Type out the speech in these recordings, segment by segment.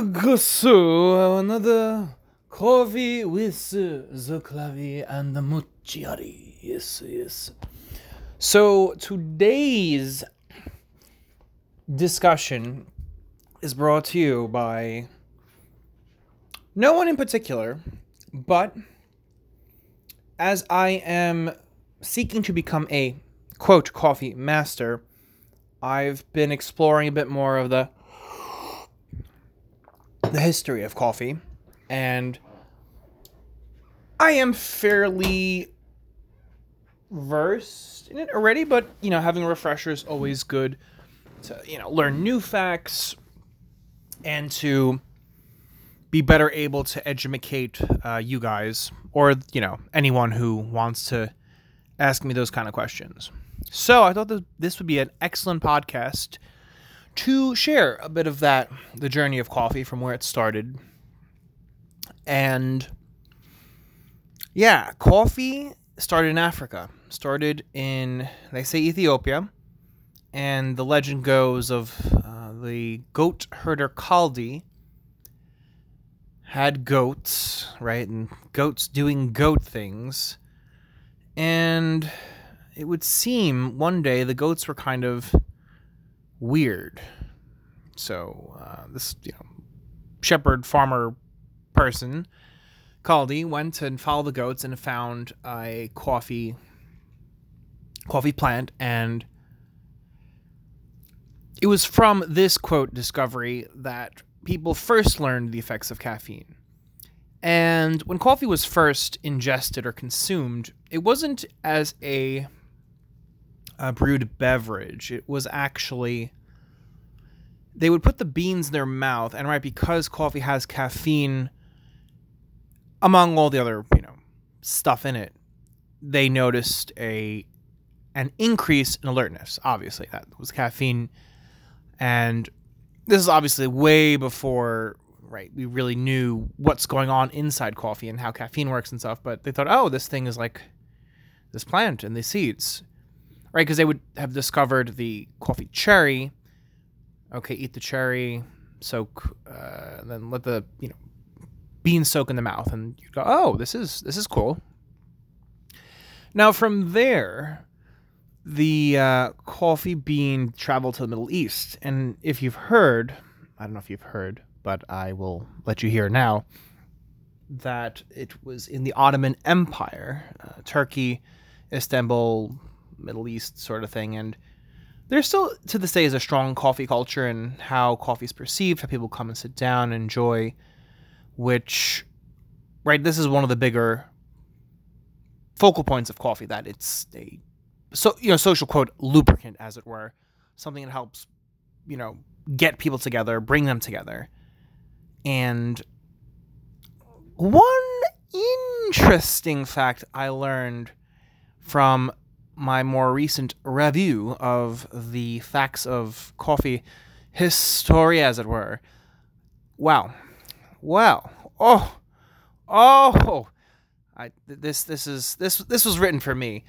yes, Another coffee with the clavi and the mochiari. Yes, yes. So today's discussion is brought to you by no one in particular, but as I am seeking to become a quote coffee master, I've been exploring a bit more of the the history of coffee and I am fairly versed in it already, but you know, having a refresher is always good to, you know, learn new facts and to be better able to educate uh, you guys or you know anyone who wants to ask me those kind of questions. So I thought that this would be an excellent podcast to share a bit of that, the journey of coffee from where it started. And yeah, coffee started in Africa, started in, they say Ethiopia. And the legend goes of uh, the goat herder Kaldi had goats, right? And goats doing goat things. And it would seem one day the goats were kind of weird. So uh, this you know, shepherd farmer person, Kaldi, went and followed the goats and found a coffee coffee plant and it was from this quote discovery that people first learned the effects of caffeine. And when coffee was first ingested or consumed, it wasn't as a a brewed beverage. It was actually they would put the beans in their mouth, and right because coffee has caffeine, among all the other you know stuff in it, they noticed a an increase in alertness. Obviously, that was caffeine, and this is obviously way before right we really knew what's going on inside coffee and how caffeine works and stuff. But they thought, oh, this thing is like this plant and these seeds right? Because they would have discovered the coffee cherry. Okay, eat the cherry, soak, uh, then let the you know beans soak in the mouth, and you go, oh, this is this is cool. Now from there, the uh, coffee bean traveled to the Middle East, and if you've heard, I don't know if you've heard, but I will let you hear now that it was in the Ottoman Empire, uh, Turkey, Istanbul, Middle East sort of thing. And there still, to this day, is a strong coffee culture and how coffee is perceived, how people come and sit down and enjoy, which, right, this is one of the bigger focal points of coffee that it's a so you know social quote lubricant as it were something that helps you know get people together bring them together. And one interesting fact i learned from my more recent review of the facts of coffee history, as it were. Wow. Wow. Oh. Oh. I this this is this this was written for me,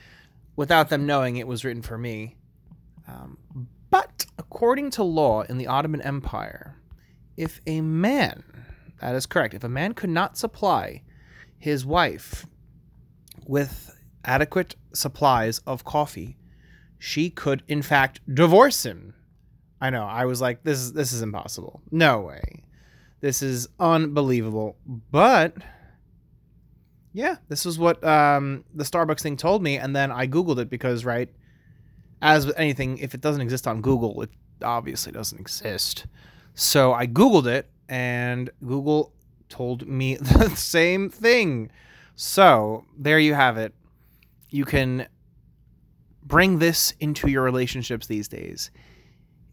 without them knowing it was written for me. Um, but according to law in the Ottoman Empire, if a man, that is correct, if a man could not supply his wife with adequate supplies of coffee, she could in fact divorce him. I know. I was like, this is this is impossible. No way. This is unbelievable. But yeah, this is what um, the Starbucks thing told me, and then I googled it because right, as with anything, if it doesn't exist on Google, it obviously doesn't exist. So I googled it, and Google told me the same thing. So there you have it you can bring this into your relationships these days.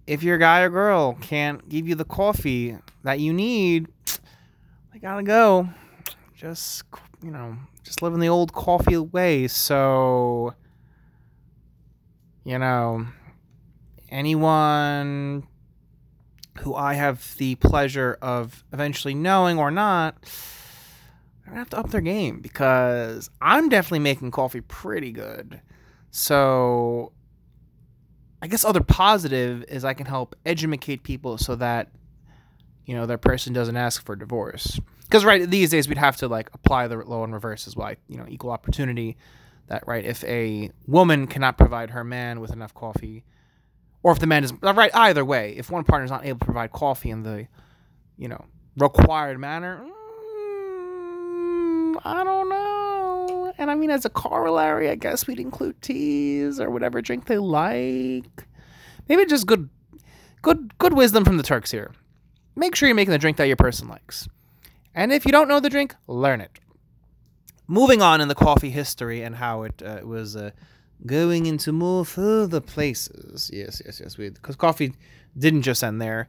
If your guy or girl can't give you the coffee that you need, they gotta go. Just, you know, just living the old coffee way. So, you know, anyone who I have the pleasure of eventually knowing or not, they're gonna have to up their game because I'm definitely making coffee pretty good. So I guess other positive is I can help educate people so that you know, their person doesn't ask for divorce. Because right these days we'd have to like apply the law in reverse as well, you know, equal opportunity. That right, if a woman cannot provide her man with enough coffee, or if the man is right, either way, if one partner is not able to provide coffee in the, you know, required manner, mm, I don't know. And I mean, as a corollary, I guess we'd include teas or whatever drink they like. Maybe just good, good, good wisdom from the Turks here. Make sure you're making the drink that your person likes. And if you don't know the drink, learn it. Moving on in the coffee history and how it uh, was uh, going into more further places. Yes, yes, yes. Because coffee didn't just end there.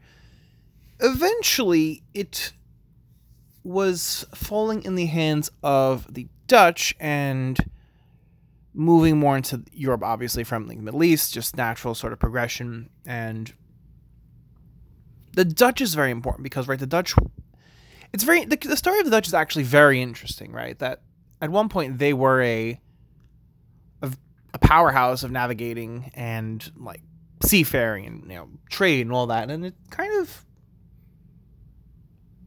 Eventually, it was falling in the hands of the Dutch and moving more into Europe, obviously from the Middle East, just natural sort of progression. And the Dutch is very important because, right, the Dutch. It's very the, the story of the Dutch is actually very interesting, right? That at one point they were a, a a powerhouse of navigating and like seafaring and you know trade and all that, and it kind of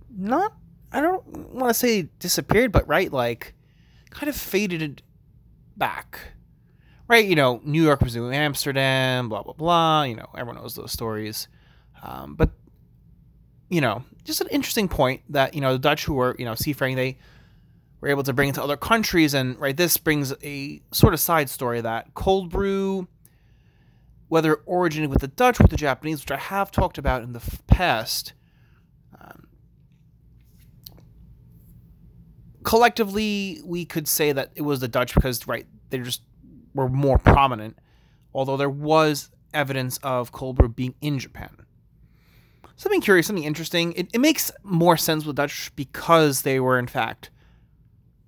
not I don't want to say disappeared, but right like kind of faded back. Right, you know, New York was doing Amsterdam, blah blah blah. You know, everyone knows those stories. Um, but you know, just an interesting point that you know the Dutch who were you know seafaring, they were able to bring it to other countries. And right, this brings a sort of side story that cold brew, whether originated with the Dutch, with the Japanese, which I have talked about in the past, collectively we could say that it was the Dutch because right, they just were more prominent. Although there was evidence of cold brew being in Japan. Something curious, something interesting. It, it makes more sense with Dutch because they were, in fact,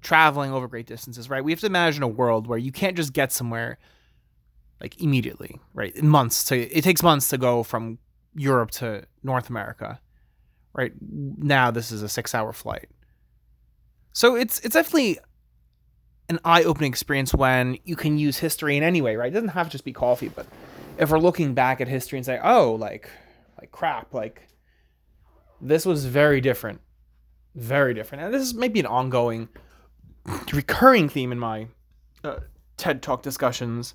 traveling over great distances, right? We have to imagine a world where you can't just get somewhere like immediately, right? In months to it takes months to go from Europe to North America. Right? Now this is a 6-hour flight. So it's it's definitely an eye-opening experience when you can use history in any way, right? It doesn't have to just be coffee, but if we're looking back at history and say, "Oh, like like crap, like this was very different." Very different. And this is maybe an ongoing recurring theme in my uh, TED Talk discussions.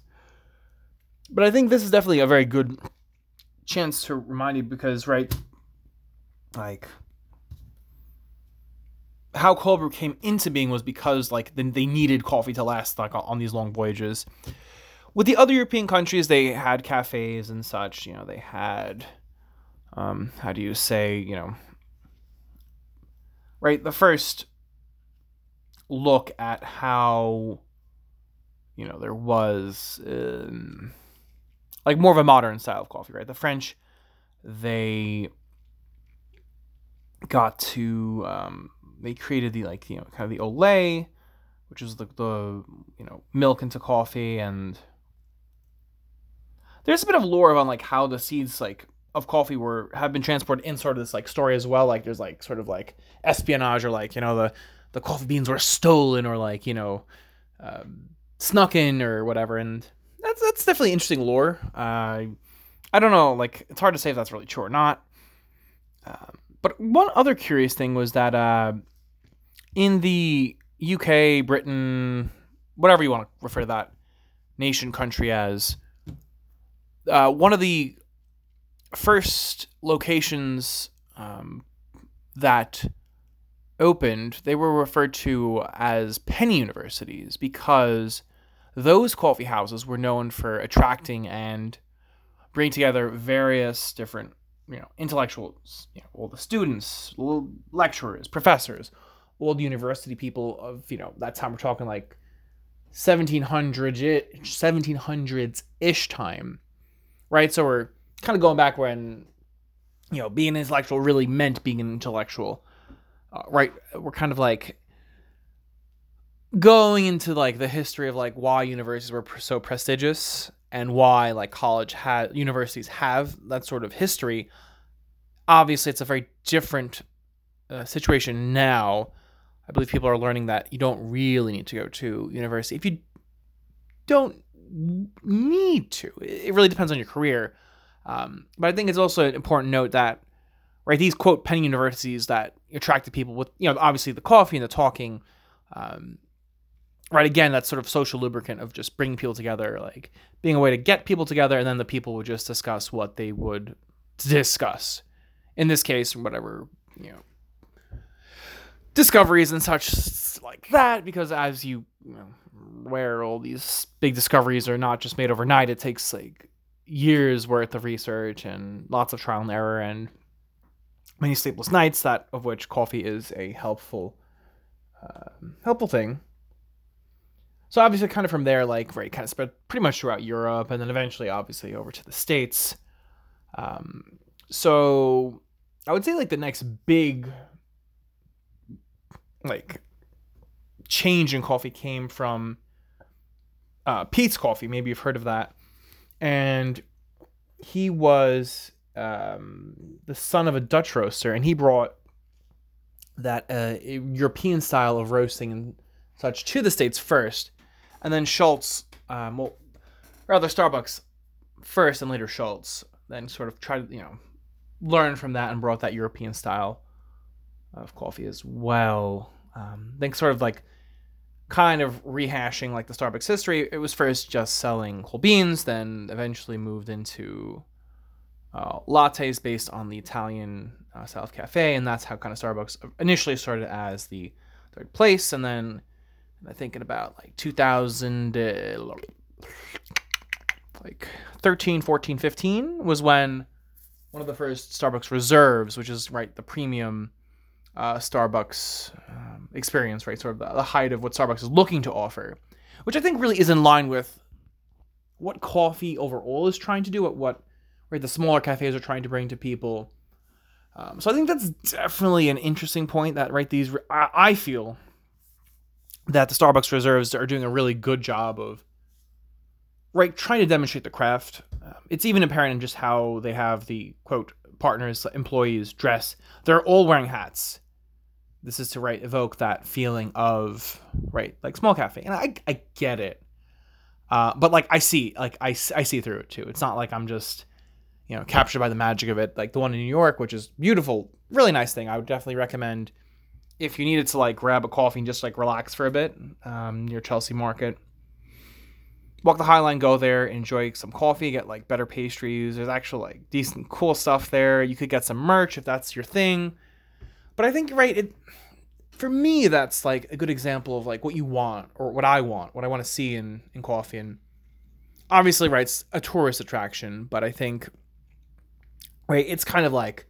But I think this is definitely a very good chance to remind you because, right, like how cold brew came into being was because like they needed coffee to last like on these long voyages. With the other European countries, they had cafes and such. You know, they had, um, how do you say, you know, right? The first look at how you know there was um, like more of a modern style of coffee, right? The French they got to um, they created the like you know kind of the ole, which is the the you know milk into coffee, and there's a bit of lore on like how the seeds like of coffee were have been transported in sort of this like story as well. Like there's like sort of like espionage or like you know the the coffee beans were stolen or like you know um, snuck in or whatever. And that's that's definitely interesting lore. Uh, i don't know like it's hard to say if that's really true or not. Uh, but one other curious thing was that uh, in the uk britain whatever you want to refer to that nation country as uh, one of the first locations um, that opened, they were referred to as penny universities because those coffee houses were known for attracting and bringing together various different, you know, intellectuals, you know, all the students, lecturers, professors, the university people of, you know, that time we're talking like 1700 1700s ish time, right? So we're kind of going back when, you know, being an intellectual really meant being an intellectual uh, right we're kind of like going into like the history of like why universities were so prestigious and why like college had universities have that sort of history obviously it's a very different uh, situation now i believe people are learning that you don't really need to go to university if you don't need to it really depends on your career um, but i think it's also an important note that right? These quote penny universities that attracted people with, you know, obviously the coffee and the talking. Um, right again that's sort of social lubricant of just bringing people together like being a way to get people together and then the people would just discuss what they would discuss. In this case whatever you know discoveries and such like that because as you, you know, where all these big discoveries are not just made overnight it takes like years worth of research and lots of trial and error and many sleepless nights that of which coffee is a helpful uh, helpful thing so obviously, kind of from there, like right, kind of spread pretty much throughout Europe, and then eventually, obviously, over to the states. Um, so I would say like the next big like change in coffee came from uh, Peet's Coffee. Maybe you've heard of that, and he was um, the son of a Dutch roaster, and he brought that uh, European style of roasting and such to the states first and then Schultz, um, well, rather Starbucks first and later Schultz, then sort of tried you know, learn from that and brought that European style of coffee as well. Um, think sort of like kind of rehashing like the Starbucks history. It was first just selling whole beans, then eventually moved into uh, lattes based on the Italian uh, South Cafe, and that's how kind of Starbucks initially started as the third place, and then I think in about like 2000, uh, like 13, 14, 15 was when one of the first Starbucks reserves, which is right the premium uh, Starbucks um, experience, right, sort of the, the height of what Starbucks is looking to offer, which I think really is in line with what coffee overall is trying to do, what what right the smaller cafes are trying to bring to people. Um, so I think that's definitely an interesting point that right these I, I feel that the Starbucks reserves are doing a really good job of right trying to demonstrate the craft. Um, it's even apparent in just how they have the quote partners employees dress. They're all wearing hats. This is to right evoke that feeling of right like small cafe, and I I get it. Uh, but like I see like I, I see through it too. It's not like I'm just you know captured by the magic of it. Like the one in New York, which is beautiful, really nice thing. I would definitely recommend if you needed to like grab a coffee and just like relax for a bit um, near Chelsea Market, walk the High Line, go there, enjoy some coffee, get like better pastries. There's actual like decent, cool stuff there. You could get some merch if that's your thing. But I think right, it for me that's like a good example of like what you want or what I want, what I want to see in in coffee. And obviously, right, it's a tourist attraction, but I think right, it's kind of like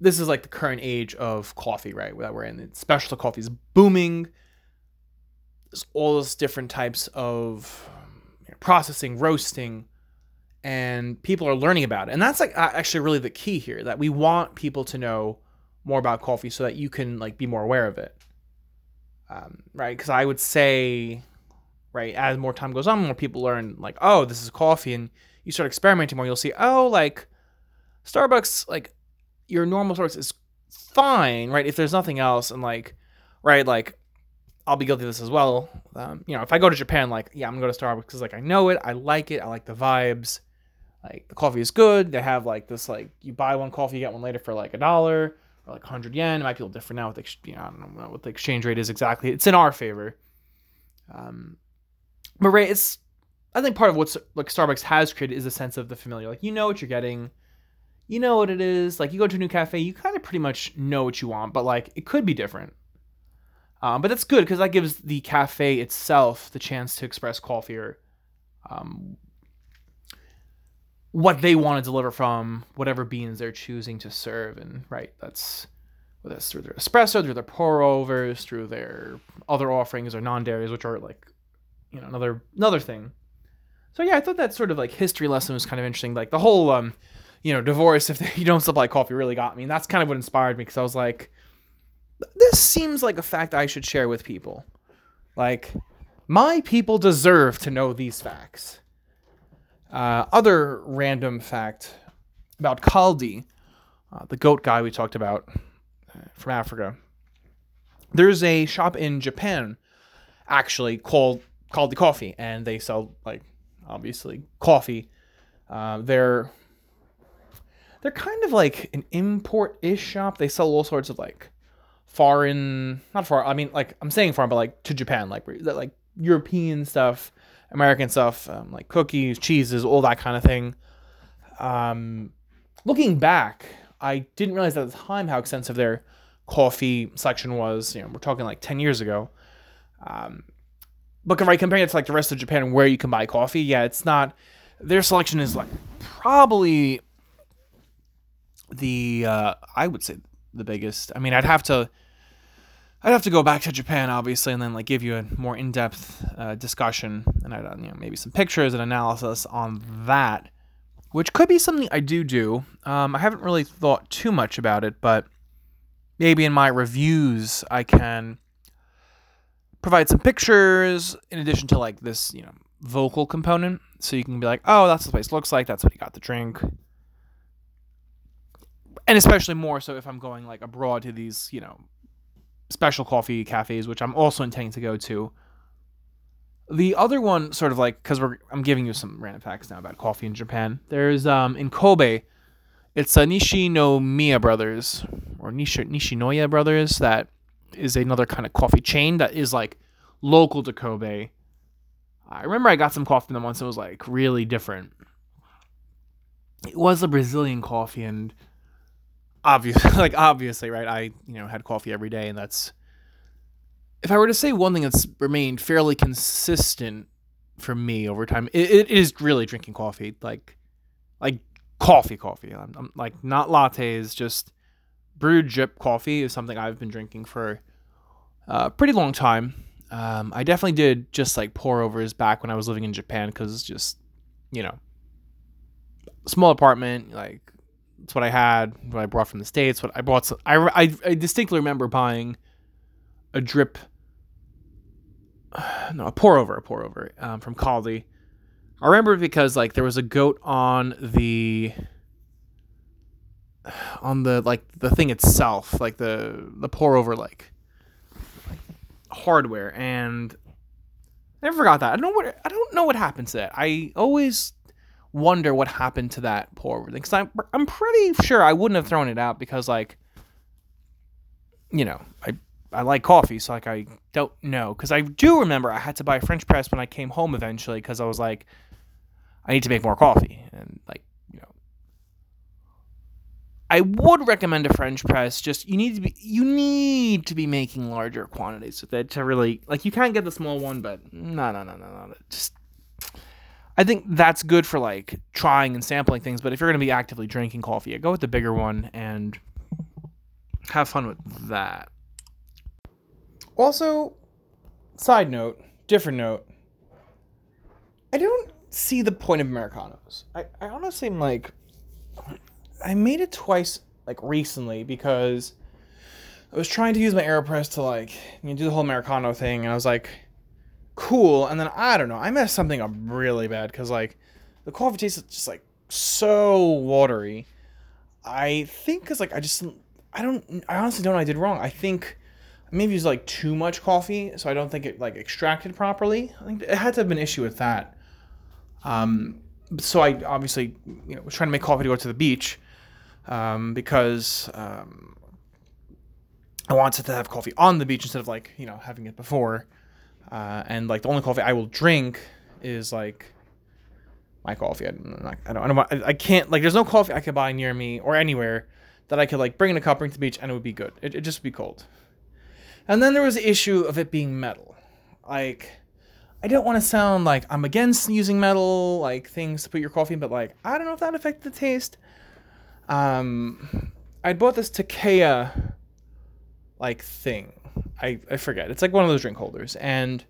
this is like the current age of coffee, right? That we're in. Specialty coffee is booming. There's all those different types of you know, processing, roasting, and people are learning about it. And that's like actually really the key here that we want people to know more about coffee so that you can like be more aware of it. Um, right? Because I would say, right, as more time goes on, more people learn like, oh, this is coffee, and you start experimenting more. You'll see, oh, like Starbucks, like your normal source is fine, right? If there's nothing else, and like, right, like, I'll be guilty of this as well. Um, you know, if I go to Japan, like, yeah, I'm gonna go to Starbucks because like I know it, I like it, I like the vibes. Like the coffee is good. They have like this like you buy one coffee, you get one later for like a dollar or like 100 yen. It might be a little different now with the, you know, I don't know what the exchange rate is exactly. It's in our favor. Um, but right, it's I think part of what's like Starbucks has created is a sense of the familiar. Like you know what you're getting you know what it is. Like you go to a new cafe, you kind of pretty much know what you want, but like it could be different. Um, but that's good because that gives the cafe itself the chance to express coffee or um, what they want to deliver from whatever beans they're choosing to serve. And right, that's whether that's through their espresso, through their pour overs, through their other offerings or non dairies, which are like you know another another thing. So yeah, I thought that sort of like history lesson was kind of interesting. Like the whole um, you know, divorce if you don't supply coffee really got me. And that's kind of what inspired me because I was like, this seems like a fact I should share with people. Like, my people deserve to know these facts. Uh, other random fact about Kaldi, uh, the goat guy we talked about uh, from Africa. There's a shop in Japan, actually called Kaldi Coffee, and they sell like obviously coffee. Uh, they're they're kind of like an import-ish shop. They sell all sorts of like foreign, not far. I mean, like I'm saying foreign, but like to Japan, like like European stuff, American stuff, um, like cookies, cheeses, all that kind of thing. Um, looking back, I didn't realize at the time how extensive their coffee selection was. You know, we're talking like 10 years ago. Um, but right, comparing it to like the rest of Japan where you can buy coffee, yeah, it's not. Their selection is like probably the uh, I would say the biggest. I mean, I'd have to I'd have to go back to Japan, obviously, and then like give you a more in-depth uh, discussion and I don't you know maybe some pictures and analysis on that, which could be something I do do. Um, I haven't really thought too much about it, but maybe in my reviews I can provide some pictures in addition to like this you know vocal component, so you can be like, oh, that's what the place looks like. That's what he got to drink and especially more so if I'm going like abroad to these, you know, special coffee cafes, which I'm also intending to go to. The other one, sort of like, because we're I'm giving you some random facts now about coffee in Japan. There's um in Kobe, it's a Nishinomiya Brothers or Nishi, Nishinoya Brothers that is another kind of coffee chain that is like local to Kobe. I remember I got some coffee from them once. It was like really different. It was a Brazilian coffee, and obviously like obviously right i you know had coffee every day and that's if i were to say one thing that's remained fairly consistent for me over time it, it is really drinking coffee like like coffee coffee. I'm, I'm, like not lattes just brewed drip coffee is something i've been drinking for a pretty long time. Um, i definitely did just like pour overs back when i was living in japan because it's just you know small apartment like it's what I had, what I brought from the states. What I bought, some, I, I, I distinctly remember buying a drip, no, a pour over, a pour over um, from Kaldi. I remember because like there was a goat on the on the like the thing itself, like the the pour over like, hardware, and I never forgot that. I don't know what I don't know what happened to that. I always wonder what happened to that poor thing because I'm I'm pretty sure I wouldn't have thrown it out because like you know I I like coffee so like I don't know. Because I do remember I had to buy a French press when I came home eventually because I was like I need to make more coffee. And like you know. I would recommend a French press just you need to be you need to be making larger quantities with it to really like you can't get the small one but no no no no no just I think that's good for like trying and sampling things. But if you're going to be actively drinking coffee, go with the bigger one and have fun with that. Also, side note, different note. I don't see the point of Americanos. I, I honestly am like, I made it twice like recently because I was trying to use my AeroPress to like you know, do the whole Americano thing, and I was like, cool. And then I don't know, I messed something up really bad because like the coffee tastes just like so watery. I think because like I just I don't I honestly don't know I did wrong. I think maybe used like too much coffee, so I don't think it like extracted properly. I think it had to have been an issue with that. Um, so I obviously you know was trying to make coffee to go to the beach, um, because um, I wanted to have coffee on the beach instead of like you know having it before. Uh, and like the only coffee I will drink is like my coffee. I don't, I don't, I, don't, I can't like. There's no coffee I could buy near me or anywhere that I could like bring in a cup, bring to the beach, and it would be good. It would just be cold. And then there was the issue of it being metal. Like, I don't want to sound like I'm against using metal like things to put your coffee in, but like I don't know if that affected the taste. Um, I bought this Takeya like thing I, I forget. It's like one of those drink holders, and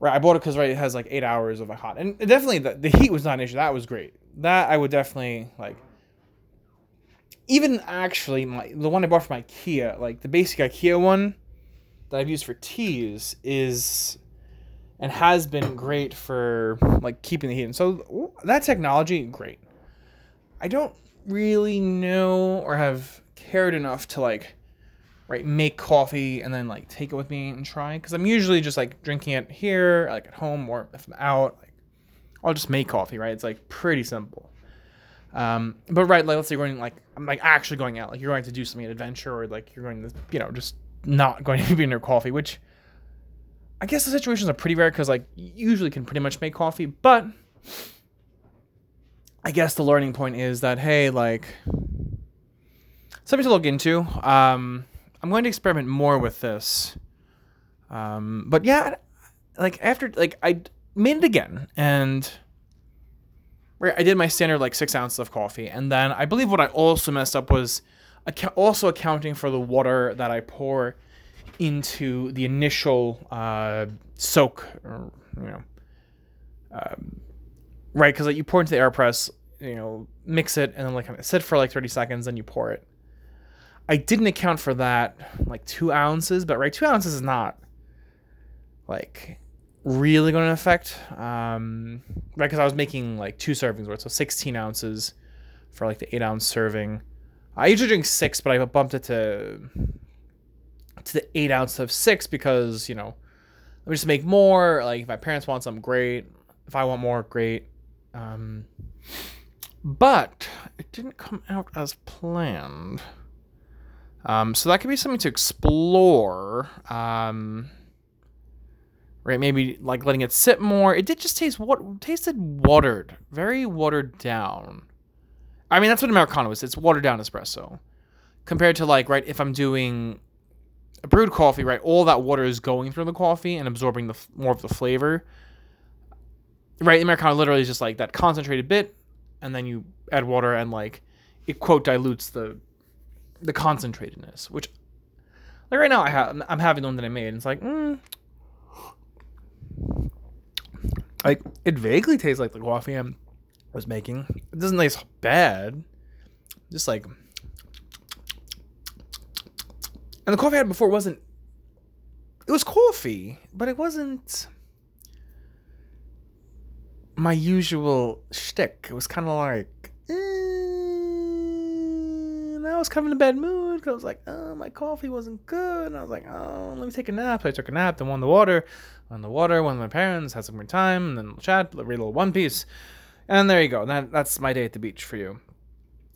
right, I bought it because right, it has like eight hours of a hot, and definitely the, the heat was not an issue. That was great. That I would definitely like. Even actually, my the one I bought from IKEA, like the basic IKEA one that I've used for teas, is and has been great for like keeping the heat. And so that technology, great. I don't really know or have cared enough to like right make coffee and then like take it with me and try because i'm usually just like drinking it here like at home or if i'm out like i'll just make coffee right it's like pretty simple Um, but right, like let's say you're going like I'm like actually going out, like you're going to do something, an adventure, or like you're going to you know just not going to be in your coffee, which I guess the situations are pretty rare because like usually can pretty much make coffee, but I guess the learning point is that hey, like something to look into. Um, I'm going to experiment more with this. Um, but yeah, like after like I made it again and right, I did my standard like six ounces of coffee, and then I believe what I also messed up was also accounting for the water that I pour into the initial uh, soak, or you know, um, right? Because like you pour into the AeroPress, you know, mix it, and then like sit for like thirty seconds, then you pour it. I didn't account for that, like two ounces, but right, two ounces is not like really going to affect. Um, right, because I was making like two servings worth, so 16 ounces for like the eight ounce serving. I usually drink six, but I bumped it to to the eight ounce of six because you know let me just make more. Like if my parents want some, great. If I want more, great. Um, but it didn't come out as planned. Um, so that could be something to explore. Um, right? Maybe like letting it sit more. It did just taste what tasted watered, very watered down. I mean, that's what Americano is. It's watered down espresso. Compared to like, right, if I'm doing a brewed coffee, right, all that water is going through the coffee and absorbing the more of the flavor. Right, Americano literally is just like that concentrated bit, and then you add water and like it quote dilutes the the concentratedness, which like right now I have I'm having the one that I made. And it's like, mm, like it vaguely tastes like the coffee I was making. It doesn't taste bad. Just like and the coffee I had before wasn't it was coffee, but it wasn't my usual shtick. It was kind of like, eh, I was kind of in a bad mood because I was like, oh, my coffee wasn't good. And I was like, oh, let me take a nap. So I took a nap, then won the water on the water, one of my parents, had some more time, and then chat, read a little One Piece, and there you go. That that's my day at the beach for you.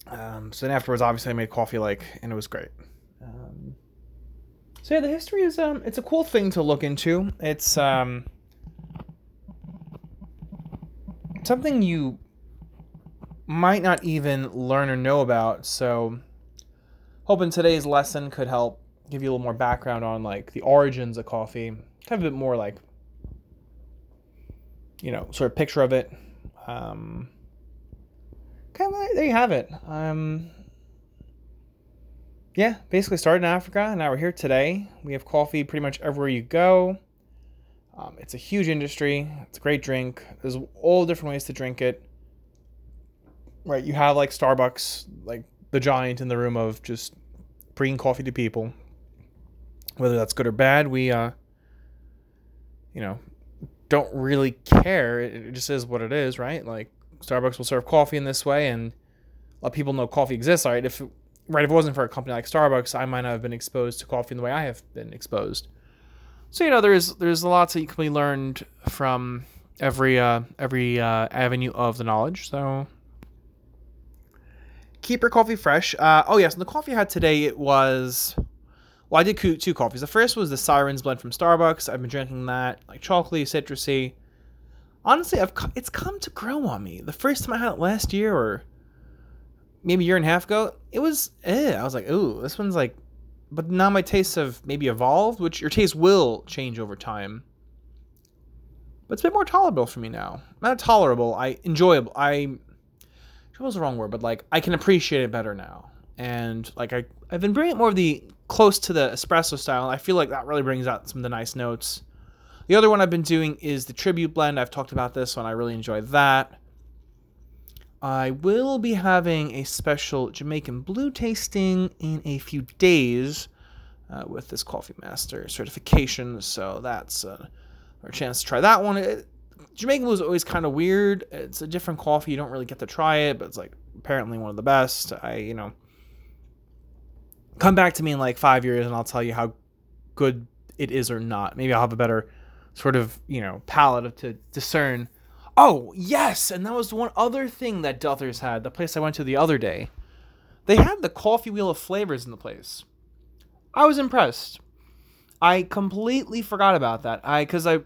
Um, so then afterwards, obviously, I made coffee like, and it was great. Um, so yeah, the history is um, it's a cool thing to look into. It's um, something you might not even learn or know about. So, hoping today's lesson could help give you a little more background on like the origins of coffee kind of a bit more like, you know, sort of picture of it. Um, kind of there you have it. Um, yeah, basically started in Africa, and now we're here today. We have coffee pretty much everywhere you go. Um, it's a huge industry. It's a great drink. There's all different ways to drink it. Right, you have like Starbucks, like the giant in the room of just bringing coffee to people. Whether that's good or bad, we uh, you know, don't really care. It just is what it is, right? Like Starbucks will serve coffee in this way, and let people know coffee exists. Right? If right, if it wasn't for a company like Starbucks, I might not have been exposed to coffee in the way I have been exposed. So you know, there's there's lots that you can be learned from every uh, every uh, avenue of the knowledge. So keep your coffee fresh. Uh, oh yes, and the coffee I had today it was well, I did two coffees. The first was the Sirens blend from Starbucks. I've been drinking that, like chocolatey, citrusy. Honestly, I've it's come to grow on me. The first time I had it last year, or maybe a year and a half ago, it was eh. I was like, ooh, this one's like. But now my tastes have maybe evolved, which your taste will change over time. But it's a bit more tolerable for me now. Not tolerable, I enjoyable. I. was the wrong word, but like I can appreciate it better now. And like I, I've been bringing it more of the close to the espresso style. I feel like that really brings out some of the nice notes. The other one I've been doing is the Tribute Blend. I've talked about this one. I really enjoy that. I will be having a special Jamaican Blue tasting in a few days uh, with this Coffee Master certification. So that's uh, our chance to try that one. It, Jamaican Blue is always kind of weird. It's a different coffee. You don't really get to try it, but it's like apparently one of the best. I, you know, come back to me in like five years and I'll tell you how good it is or not. Maybe I'll have a better sort of, you know, palette to discern. Oh, yes, and that was one other thing that Duthers had, the place I went to the other day. They had the coffee wheel of flavors in the place. I was impressed. I completely forgot about that. I cuz I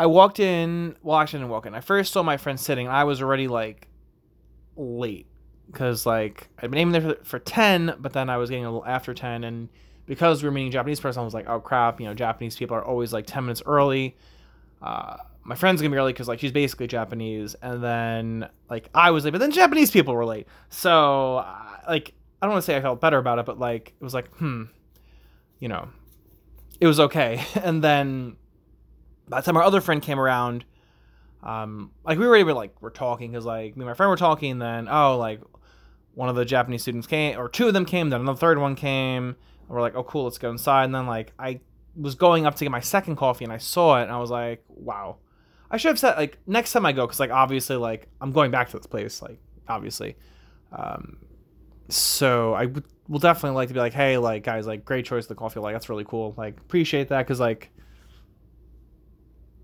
I walked in, well actually I didn't walk in. I first saw my friend sitting. I was already like late cuz like I'd been aiming there for, for 10, but then I was getting a little after 10 and because we were meeting Japanese person, I was like, "Oh crap, you know, Japanese people are always like 10 minutes early." Uh my friend's gonna be early because like she's basically Japanese, and then like I was late, but then Japanese people were late. So uh, like I don't want to say I felt better about it, but like it was like hmm, you know, it was okay. And then by the time our other friend came around, um, like we were able like we're talking because like me and my friend were talking, then oh like one of the Japanese students came, or two of them came, then another third one came. And we're like, oh cool, let's go inside. And then like I was going up to get my second coffee, and I saw it, and I was like, wow I should have said like next time I go because like obviously like I'm going back to this place like obviously, um, so I w- will definitely like to be like hey like guys like great choice of the coffee like that's really cool like appreciate that because like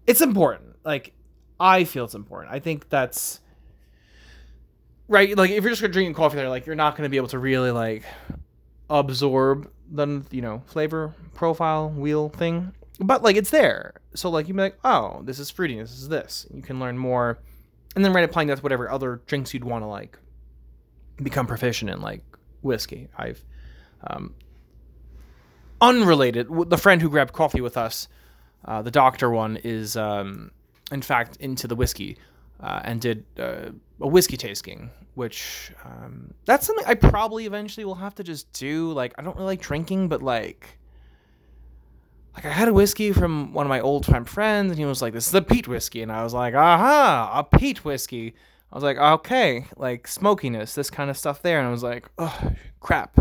it's important like I feel it's important I think that's right like if you're just drinking coffee there like you're not gonna be able to really like absorb the you know flavor profile wheel thing but like it's there. So like you be like, oh, this is fruity, this is this. You can learn more, and then right applying that to whatever other drinks you'd want to like become proficient in, like whiskey. I've um, unrelated. The friend who grabbed coffee with us, uh, the doctor one, is um, in fact into the whiskey uh, and did uh, a whiskey tasting, which um, that's something I probably eventually will have to just do. Like I don't really like drinking, but like like I had a whiskey from one of my old time friends, and he was like, "This is a peat whiskey," and I was like, "Aha, a peat whiskey." I was like, "Okay, like smokiness, this kind of stuff there," and I was like, "Oh, crap."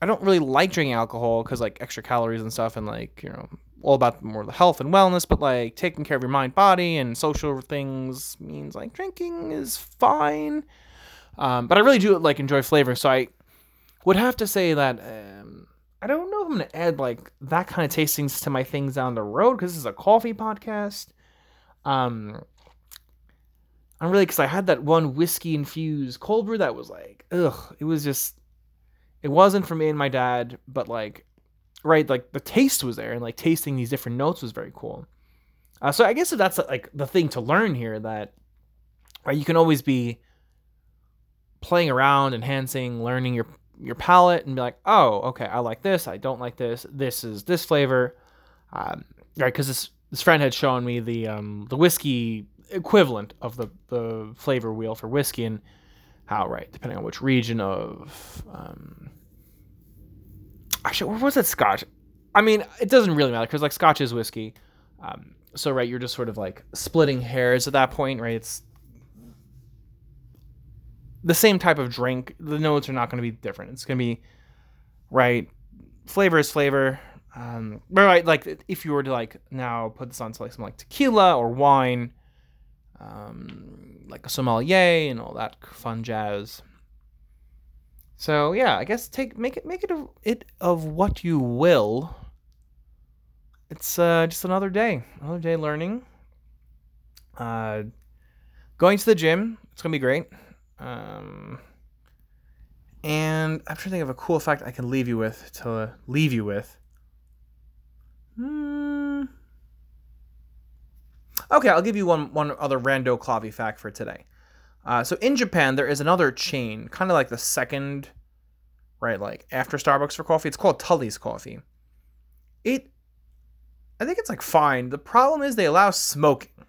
I don't really like drinking alcohol because like extra calories and stuff, and like you know all about more the health and wellness, but like taking care of your mind, body, and social things means like drinking is fine. Um, but I really do like enjoy flavor, so I would have to say that. Um, I don't know if I'm gonna add like that kind of tastings to my things down the road because this is a coffee podcast. Um, I'm really because I had that one whiskey infused cold brew that was like, ugh, it was just, it wasn't for me and my dad, but like, right, like the taste was there and like tasting these different notes was very cool. Uh, so I guess that's like the thing to learn here that, right, you can always be playing around, enhancing, learning your your palate and be like, oh, okay, I like this. I don't like this. This is this flavor, um, right? Because this this friend had shown me the um, the whiskey equivalent of the the flavor wheel for whiskey and how right depending on which region of um, actually what was it Scotch? I mean, it doesn't really matter because like Scotch is whiskey. Um, so right, you're just sort of like splitting hairs at that point, right? It's the same type of drink, the notes are not going to be different. It's going to be right. Flavor is flavor. Um, but right, like if you were to like now put this on to like something like tequila or wine, um, like a sommelier and all that fun jazz. So yeah, I guess take make it make it of it of what you will. It's uh, just another day, another day learning. Uh, going to the gym, it's gonna be great. Um, and I'm trying to think of a cool fact I can leave you with to leave you with. Hmm. Okay, I'll give you one one other rando clavy fact for today. Uh, so in Japan, there is another chain, kind of like the second, right, like after Starbucks for coffee. It's called Tully's Coffee. It, I think it's like fine. The problem is they allow smoking.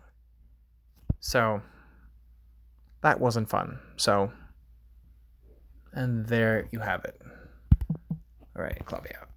So that wasn't fun. So, and there you have it. All right, Claudia.